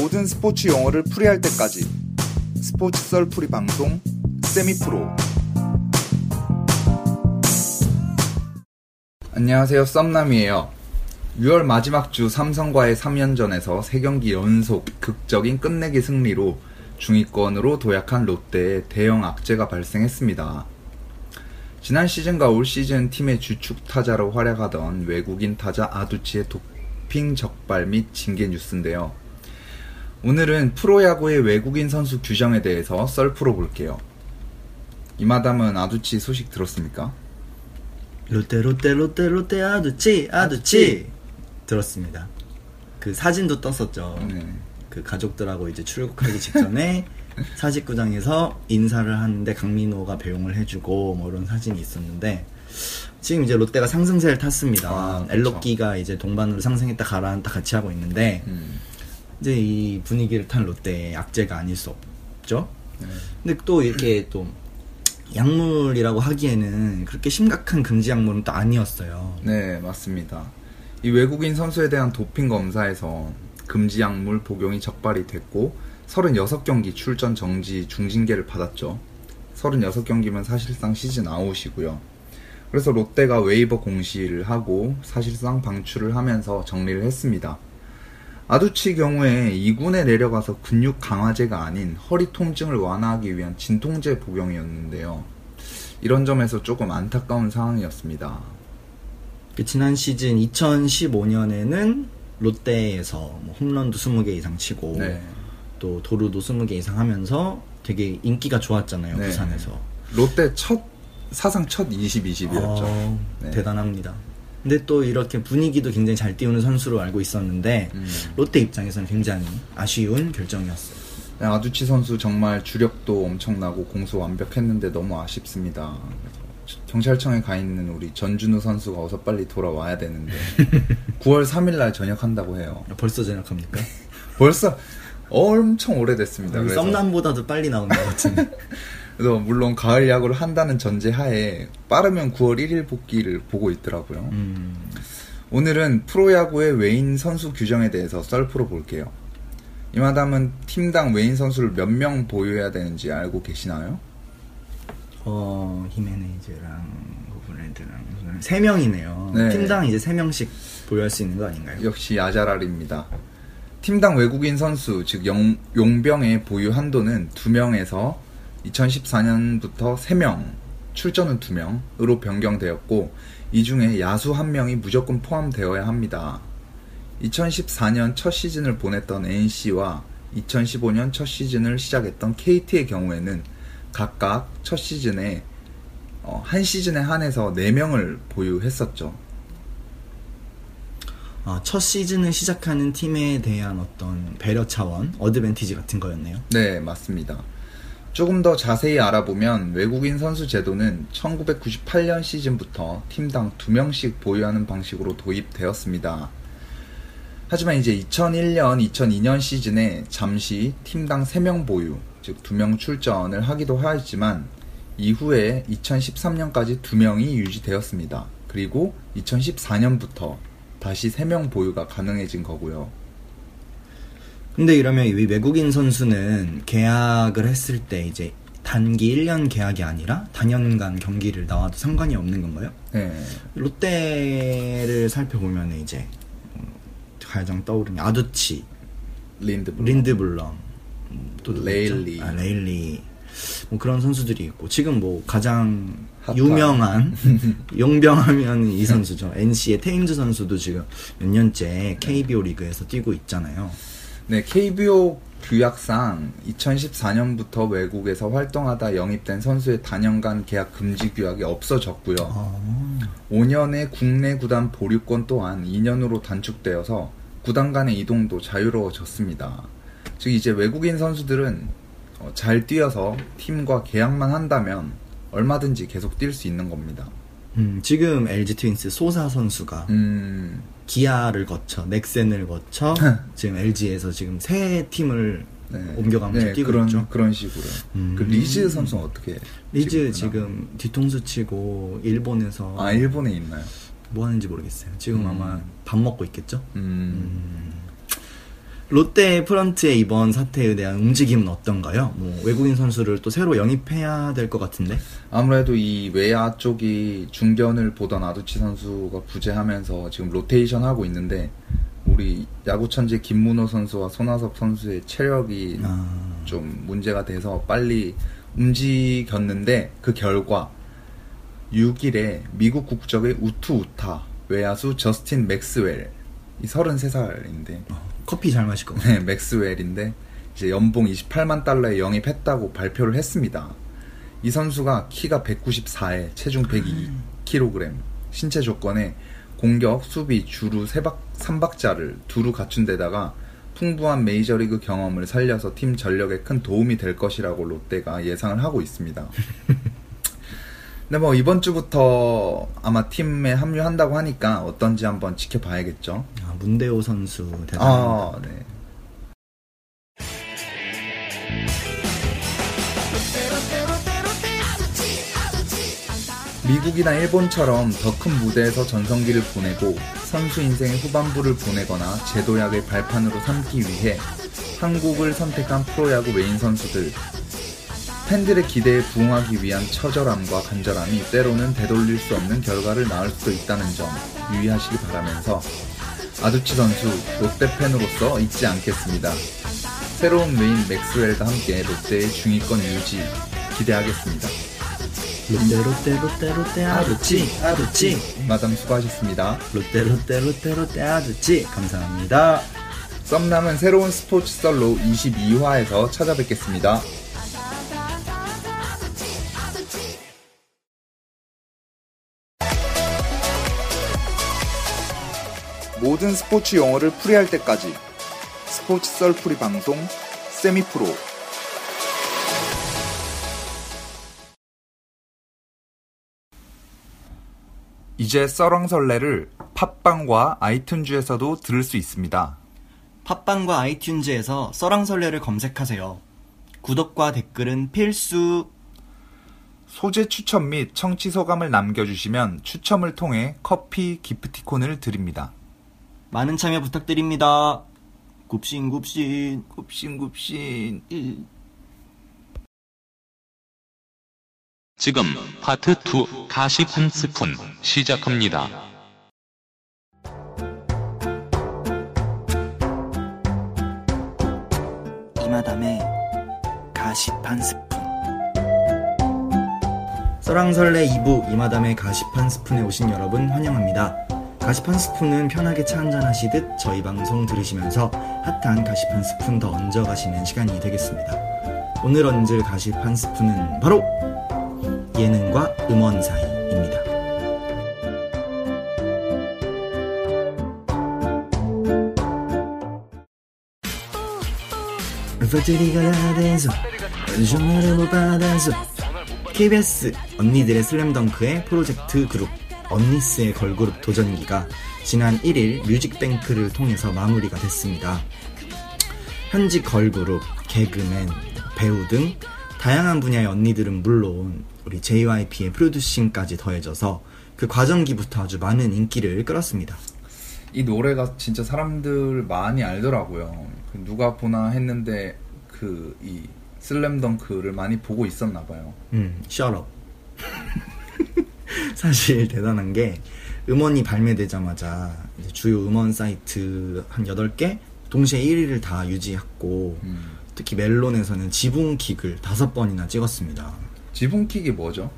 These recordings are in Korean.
모든 스포츠 용어를 풀이할 때까지 스포츠 썰풀이 방송 세미프로 안녕하세요 썸남이에요 6월 마지막 주 삼성과의 3연전에서 3경기 연속 극적인 끝내기 승리로 중위권으로 도약한 롯데에 대형 악재가 발생했습니다. 지난 시즌과 올 시즌 팀의 주축 타자로 활약하던 외국인 타자 아두치의 도핑 적발 및 징계 뉴스인데요. 오늘은 프로야구의 외국인 선수 규정에 대해서 썰 풀어 볼게요. 이마담은 아두치 소식 들었습니까? 롯데 롯데 롯데 롯데 아두치 아두치 들었습니다 그 사진도 떴었죠 네. 그 가족들하고 이제 출국하기 직전에 사직구장에서 인사를 하는데 강민호가 배웅을 해주고 뭐 이런 사진이 있었는데 지금 이제 롯데가 상승세를 탔습니다. 아, 그쵸. 엘로끼가 이제 동반으로 상승했다 가라앉다 같이 하고 있는데 음, 이제 이 분위기를 탄 롯데의 악재가 아닐 수 없죠. 네. 근데 또 이렇게 또 약물이라고 하기에는 그렇게 심각한 금지 약물은 또 아니었어요. 네, 맞습니다. 이 외국인 선수에 대한 도핑 검사에서 금지 약물 복용이 적발이 됐고 36경기 출전 정지 중징계를 받았죠. 36경기면 사실상 시즌 아웃이고요. 그래서 롯데가 웨이버 공시를 하고 사실상 방출을 하면서 정리를 했습니다. 아두치 경우에 2군에 내려가서 근육 강화제가 아닌 허리 통증을 완화하기 위한 진통제 복용이었는데요. 이런 점에서 조금 안타까운 상황이었습니다. 그 지난 시즌 2015년에는 롯데에서 뭐 홈런도 20개 이상 치고 네. 또 도루도 20개 이상 하면서 되게 인기가 좋았잖아요 네. 부산에서 롯데 첫 사상 첫 20, 20이었죠. 어, 네. 대단합니다 근데 또 이렇게 분위기도 굉장히 잘 띄우는 선수로 알고 있었는데 음. 롯데 입장에서는 굉장히 아쉬운 결정이었어요 네, 아두치 선수 정말 주력도 엄청나고 공수 완벽했는데 너무 아쉽습니다. 경찰청에 가 있는 우리 전준우 선수가 어서 빨리 돌아와야 되는데 9월 3일 날 전역한다고 해요. 벌써 전역합니까? 벌써 엄청 오래됐습니다. 그래서, 썸남보다도 빨리 나온 것 같은데 그래서 물론 가을 야구를 한다는 전제하에 빠르면 9월 1일 복귀를 보고 있더라고요. 음, 오늘은 프로야구의 외인 선수 규정에 대해서 썰풀어 볼게요. 이마담은 팀당 외인 선수를 몇 명 보유해야 되는지 알고 계시나요? 어 히메네즈랑 호브레드랑 세 명이네요 네. 팀당 이제 세 명씩 보유할 수 있는 거 아닌가요? 역시 야자랄입니다. 팀당 외국인 선수, 즉 용, 용병의 보유 한도는 2명에서 2014년부터 3명, 출전은 2명으로 변경되었고 이 중에 야수 1명이 무조건 포함되어야 합니다. 2014년 첫 시즌을 보냈던 NC와 2015년 첫 시즌을 시작했던 KT의 경우에는 각각 첫 시즌에 어, 한 시즌에 한해서 4명을 보유했었죠. 아, 첫 시즌을 시작하는 팀에 대한 어떤 배려 차원, 어드밴티지 같은 거였네요. 네, 맞습니다. 조금 더 자세히 알아보면 외국인 선수 제도는 1998년 시즌부터 팀당 2명씩 보유하는 방식으로 도입되었습니다. 하지만 이제 2001년, 2002년 시즌에 잠시 팀당 3명 보유, 즉 2명 출전을 하기도 하였지만 이후에 2013년까지 2명이 유지되었습니다. 그리고 2014년부터 다시 3명 보유가 가능해진 거고요. 근데 이러면 이 외국인 선수는 계약을 했을 때 이제 단기 1년 계약이 아니라 다년간 경기를 나와도 상관이 없는 건가요? 네. 롯데를 살펴보면 이제 음, 가장 떠오르는 게 아두치, 린드 블 린드블럼, 음, 또 레일리. 아, 레일리. 뭐 그런 선수들이 있고 지금 뭐 가장 핫한. 유명한 용병하면 이 선수죠. NC의 테임즈 선수도 지금 몇 년째 KBO 리그에서 뛰고 있잖아요. 네, KBO 규약상 2014년부터 외국에서 활동하다 영입된 선수의 단연간 계약 금지 규약이 없어졌고요. 아. 5년의 국내 구단 보류권 또한 2년으로 단축되어서 구단 간의 이동도 자유로워졌습니다. 즉 이제 외국인 선수들은 어, 잘 뛰어서 팀과 계약만 한다면 얼마든지 계속 뛸 수 있는 겁니다. 음, 지금 LG 트윈스 소사 선수가 음, 기아를 거쳐 넥센을 거쳐 지금 LG에서 지금 새 팀을 네. 옮겨가면서 네, 뛰고 그런, 있죠. 그런 식으로. 음. 그 리즈 선수는 어떻게? 리즈? 지금 뒤통수 치고 일본에서 아 일본에 있나요? 뭐 하는지 모르겠어요. 지금 음. 아마 밥 먹고 있겠죠? 음, 롯데 프런트의 이번 사태에 대한 움직임은 어떤가요? 뭐 외국인 선수를 또 새로 영입해야 될 것 같은데. 아무래도 이 외야 쪽이 중견을 보던 아두치 선수가 부재하면서 지금 로테이션 하고 있는데 우리 야구 천재 김문호 선수와 손아섭 선수의 체력이 아, 좀 문제가 돼서 빨리 움직였는데 그 결과 6일에 미국 국적의 우투 우타 외야수 저스틴 맥스웰 이 33살인데 커피 잘 마실 것 같아요. 네, 맥스웰인데 이제 연봉 28만 달러에 영입했다고 발표를 했습니다. 이 선수가 키가 194에 체중 102kg, 신체 조건에 공격, 수비, 주루, 세박, 3박자를 두루 갖춘 데다가 풍부한 메이저리그 경험을 살려서 팀 전력에 큰 도움이 될 것이라고 롯데가 예상을 하고 있습니다. 근데 뭐 이번 주부터 아마 팀에 합류한다고 하니까 어떤지 한번 지켜봐야겠죠. 아, 문대호 선수 대단합니다. 아, 네. 미국이나 일본처럼 더 큰 무대에서 전성기를 보내고 선수 인생의 후반부를 보내거나 재도약을 발판으로 삼기 위해 한국을 선택한 프로야구 외인 선수들 팬들의 기대에 부응하기 위한 처절함과 간절함이 때로는 되돌릴 수 없는 결과를 낳을 수도 있다는 점 유의하시기 바라면서 아두치 선수 롯데 팬으로서 잊지 않겠습니다. 새로운 외인 맥스웰과 함께 롯데의 중위권 유지 기대하겠습니다. 롯데 롯데 롯데 롯데 아두치 아두치 마담 수고하셨습니다. 롯데 롯데 롯데 롯데 아두치 감사합니다. 썸남은 새로운 스포츠 썰로 22화에서 찾아뵙겠습니다. 모든 스포츠 용어를 풀이할 때까지 스포츠 썰 풀이 방송 세미프로 이제 썰왕설레를 팟빵과 아이튠즈에서도 들을 수 있습니다. 팟빵과 아이튠즈에서 써랑설레를 검색하세요. 구독과 댓글은 필수. 소재 추천 및 청취 소감을 남겨주시면 추첨을 통해 커피 기프티콘을 드립니다. 많은 참여 부탁드립니다. 굽신굽신. 굽신굽신. 지금 파트 2 가십 한 스푼 시작합니다. 이마담의 가십 한 스푼. 써랑설레 2부 이마담의 가십 한 스푼에 오신 여러분 환영합니다. 한 스푼은 편하게 차 한잔 하시듯 저희 방송 들으시면서 핫한 한 스푼 더 얹어 가시는 시간이 되겠습니다. 오늘 얹을 한 스푼은 바로 예능과 음원 사이입니다. 배터리가 다 돼서 전화를 못 받아서 KBS 언니들의 슬램덩크의 프로젝트 그룹 언니스의 걸그룹 도전기가 지난 1일 뮤직뱅크를 통해서 마무리가 됐습니다. 현직 걸그룹, 개그맨, 배우 등 다양한 분야의 언니들은 물론 우리 JYP의 프로듀싱까지 더해져서 그 과정기부터 아주 많은 인기를 끌었습니다. 이 노래가 진짜 사람들 많이 알더라고요. 그 누가 보나 했는데 그 이 슬램덩크를 많이 보고 있었나 봐요. 음, up. 사실 대단한 게 음원이 발매되자마자 주요 음원 사이트 한 8개 동시에 1위를 다 유지했고 음. 특히 멜론에서는 지붕킥을 다섯 번이나 찍었습니다. 지붕킥이 뭐죠?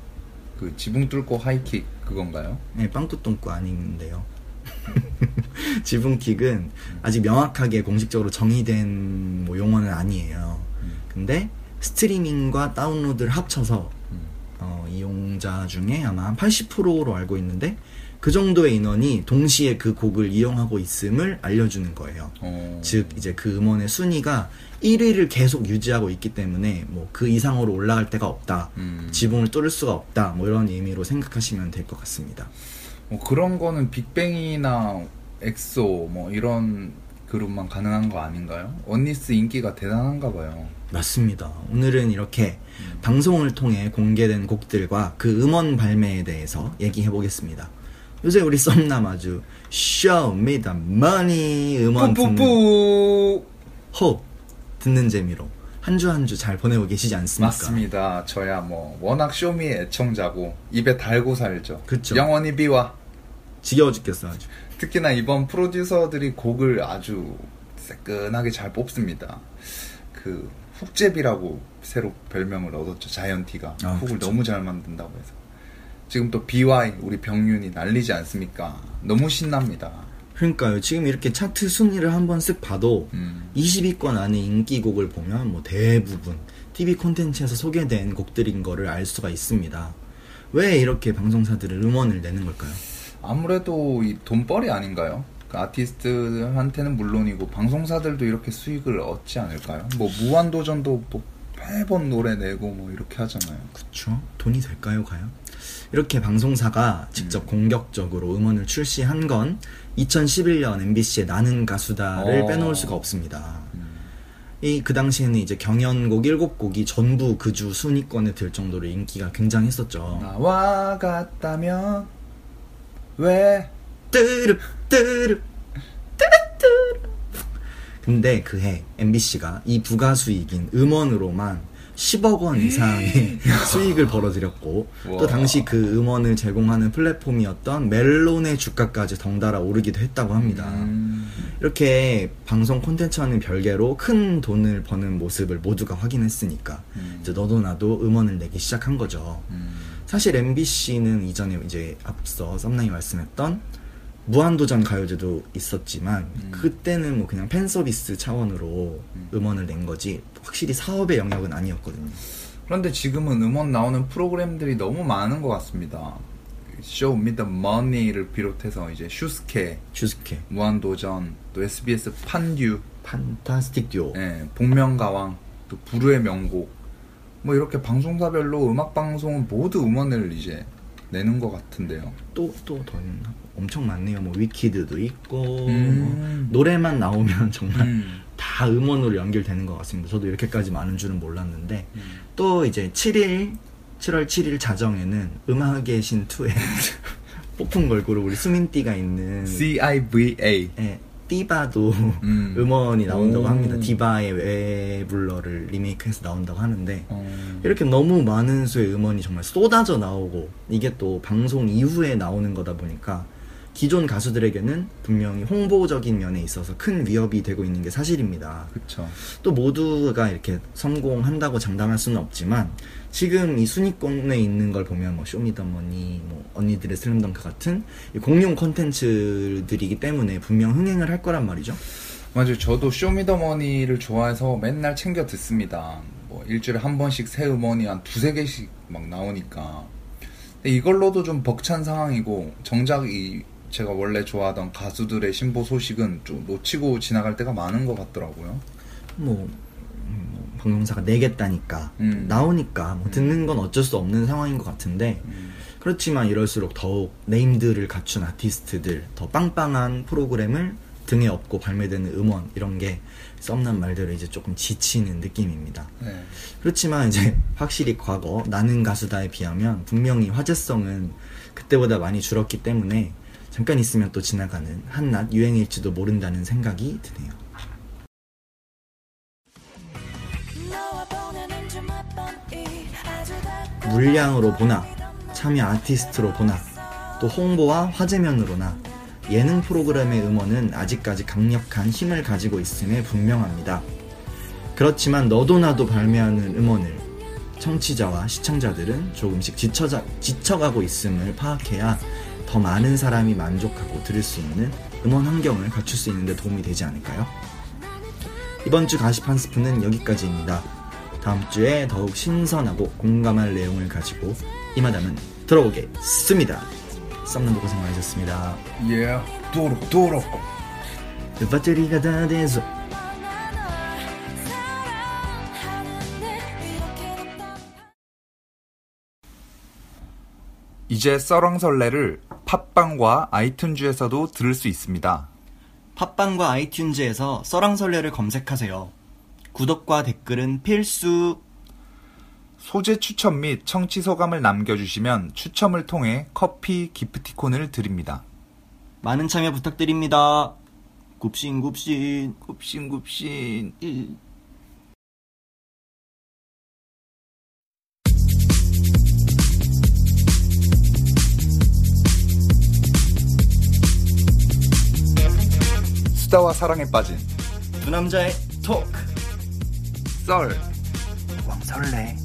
그 지붕 뚫고 하이킥 그건가요? 네, 빵꾸똥꾸 아닌데요. 지붕킥은 아직 명확하게 공식적으로 정의된 뭐 용어는 아니에요. 근데 스트리밍과 다운로드를 합쳐서 음. 어, 이용자 중에 아마 한 80%로 알고 있는데 그 정도의 인원이 동시에 그 곡을 이용하고 있음을 알려주는 거예요. 어. 즉 이제 그 음원의 순위가 1위를 계속 유지하고 있기 때문에 뭐 그 이상으로 올라갈 데가 없다. 음. 지붕을 뚫을 수가 없다. 뭐 이런 의미로 생각하시면 될 것 같습니다. 뭐 그런 거는 빅뱅이나 엑소 뭐 이런 그룹만 가능한 거 아닌가요? 언니스 인기가 대단한가 봐요. 맞습니다. 오늘은 이렇게 방송을 통해 공개된 곡들과 그 음원 발매에 대해서 얘기해 보겠습니다. 요새 우리 썸남 아주 Show me the money 음원 뿌뿌뿌 호흡 듣는 재미로 한 주 한 주 잘 보내고 계시지 않습니까? 맞습니다. 저야 뭐 워낙 쇼미의 애청자고 입에 달고 살죠. 그쵸. 영원히 비와. 지겨워 죽겠어 아주. 특히나 이번 프로듀서들이 곡을 아주 새끈하게 잘 뽑습니다. 그 훅제비라고 새로 별명을 얻었죠. 자이언티가 아, 훅을 그쵸. 너무 잘 만든다고 해서. 지금 또 BY 우리 병윤이 난리지 않습니까? 너무 신납니다. 그러니까요. 지금 이렇게 차트 순위를 한번 쓱 봐도 음. 20위권 안에 인기곡을 보면 뭐 대부분 TV 콘텐츠에서 소개된 곡들인 거를 알 수가 있습니다. 왜 이렇게 방송사들은 음원을 내는 걸까요? 아무래도 이 돈벌이 아닌가요? 그 아티스트한테는 물론이고 방송사들도 이렇게 수익을 얻지 않을까요? 뭐 무한도전도 뭐 매번 노래 내고 뭐 이렇게 하잖아요. 그쵸? 돈이 될까요, 과연? 이렇게 방송사가 직접 공격적으로 음원을 출시한 건 2011년 MBC의 나는 가수다를 어. 빼놓을 수가 없습니다. 이그 당시에는 이제 경연곡 7곡이 전부 그 주 순위권에 들 정도로 인기가 굉장했었죠. 나와 같다면 왜 뜨릅 뜨릅 뜨릅 근데 그 해 MBC가 이 부가 수익인 음원으로만 10억 원 이상의 수익을 벌어들였고 또 우와. 당시 그 음원을 제공하는 플랫폼이었던 멜론의 주가까지 덩달아 오르기도 했다고 합니다. 음, 이렇게 방송 콘텐츠와는 별개로 큰 돈을 버는 모습을 모두가 확인했으니까 음. 이제 너도 나도 음원을 내기 시작한 거죠. 음, 사실 MBC는 이전에 이제 앞서 썸남이 말씀했던 무한도전 가요제도 있었지만 음. 그때는 뭐 그냥 팬 서비스 차원으로 음. 음원을 낸 거지 확실히 사업의 영역은 아니었거든요. 그런데 지금은 음원 나오는 프로그램들이 너무 많은 것 같습니다. 쇼 미더 머니를 비롯해서 이제 슈스케, 슈스케, 무한도전, 또 SBS 판듀, 판타스틱 듀오, 예, 복면가왕, 또 부르의 명곡, 뭐 이렇게 방송사별로 음악 방송은 모두 음원을 이제 내는 것 같은데요. 또 또더 엄청 많네요. 뭐 위키드도 있고 음. 뭐 노래만 나오면 정말 음. 다 음원으로 연결되는 것 같습니다. 저도 이렇게까지 많은 줄은 몰랐는데 음. 또 이제 7일 7월 7일 자정에는 음악의 신 2의 폭풍 걸그룹 우리 수민띠가 있는 CIVA. 예, 띠바도 음. 음. 원이 나온다고 오. 합니다. 디바의 외불러를 리메이크해서 나온다고 하는데 어, 이렇게 너무 많은 수의 음원이 정말 쏟아져 나오고 이게 또 방송 이후에 나오는 거다 보니까 기존 가수들에게는 분명히 홍보적인 면에 있어서 큰 위협이 되고 있는 게 사실입니다. 그쵸. 또 모두가 이렇게 성공한다고 장담할 수는 없지만 지금 이 순위권에 있는 걸 보면 뭐 쇼미더머니, 뭐 언니들의 슬램덩크 같은 이 공룡 콘텐츠들이기 때문에 분명 흥행을 할 거란 말이죠. 맞아요. 저도 쇼미더머니를 좋아해서 맨날 챙겨 듣습니다. 뭐 일주일에 한 번씩 새 음원이 한 두세 개씩 막 나오니까. 근데 이걸로도 좀 벅찬 상황이고 정작 이 제가 원래 좋아하던 가수들의 신보 소식은 좀 놓치고 지나갈 때가 많은 것 같더라고요. 뭐, 음, 뭐 방송사가 내겠다니까 음. 나오니까 뭐 듣는 건 어쩔 수 없는 상황인 것 같은데 그렇지만 이럴수록 더욱 네임들을 갖춘 아티스트들 더 빵빵한 프로그램을 등에 업고 발매되는 음원 이런 게 썸남 말대로 이제 조금 지치는 느낌입니다. 네. 그렇지만 이제 확실히 과거 나는 가수다에 비하면 분명히 화제성은 그때보다 많이 줄었기 때문에 잠깐 있으면 또 지나가는 한낱 유행일지도 모른다는 생각이 드네요. 물량으로 보나 참여 아티스트로 보나 또 홍보와 화제면으로나 예능 프로그램의 음원은 아직까지 강력한 힘을 가지고 있음에 분명합니다. 그렇지만 너도 나도 발매하는 음원을 청취자와 시청자들은 조금씩 지쳐자, 지쳐가고 있음을 파악해야 더 많은 사람이 만족하고 들을 수 있는 음원 환경을 갖출 수 있는데 도움이 되지 않을까요? 이번 주 가십 한 스푼은 여기까지입니다. 다음 주에 더욱 신선하고 공감할 내용을 가지고 이마담은 들어보겠습니다. 썸남도 고생 많으셨습니다. 예, 도로, 도로. 배터리가 다 돼서 이제 썰렁설레를 팟빵과 아이튠즈에서도 들을 수 있습니다. 팟빵과 아이튠즈에서 썰랑설레를 검색하세요. 구독과 댓글은 필수. 소재 추천 및 청취 소감을 남겨주시면 추첨을 통해 커피 기프티콘을 드립니다. 많은 참여 부탁드립니다. 굽신굽신. 굽신굽신. 수다와 사랑에 빠진 두 남자의 토크. 썰. 왕설레.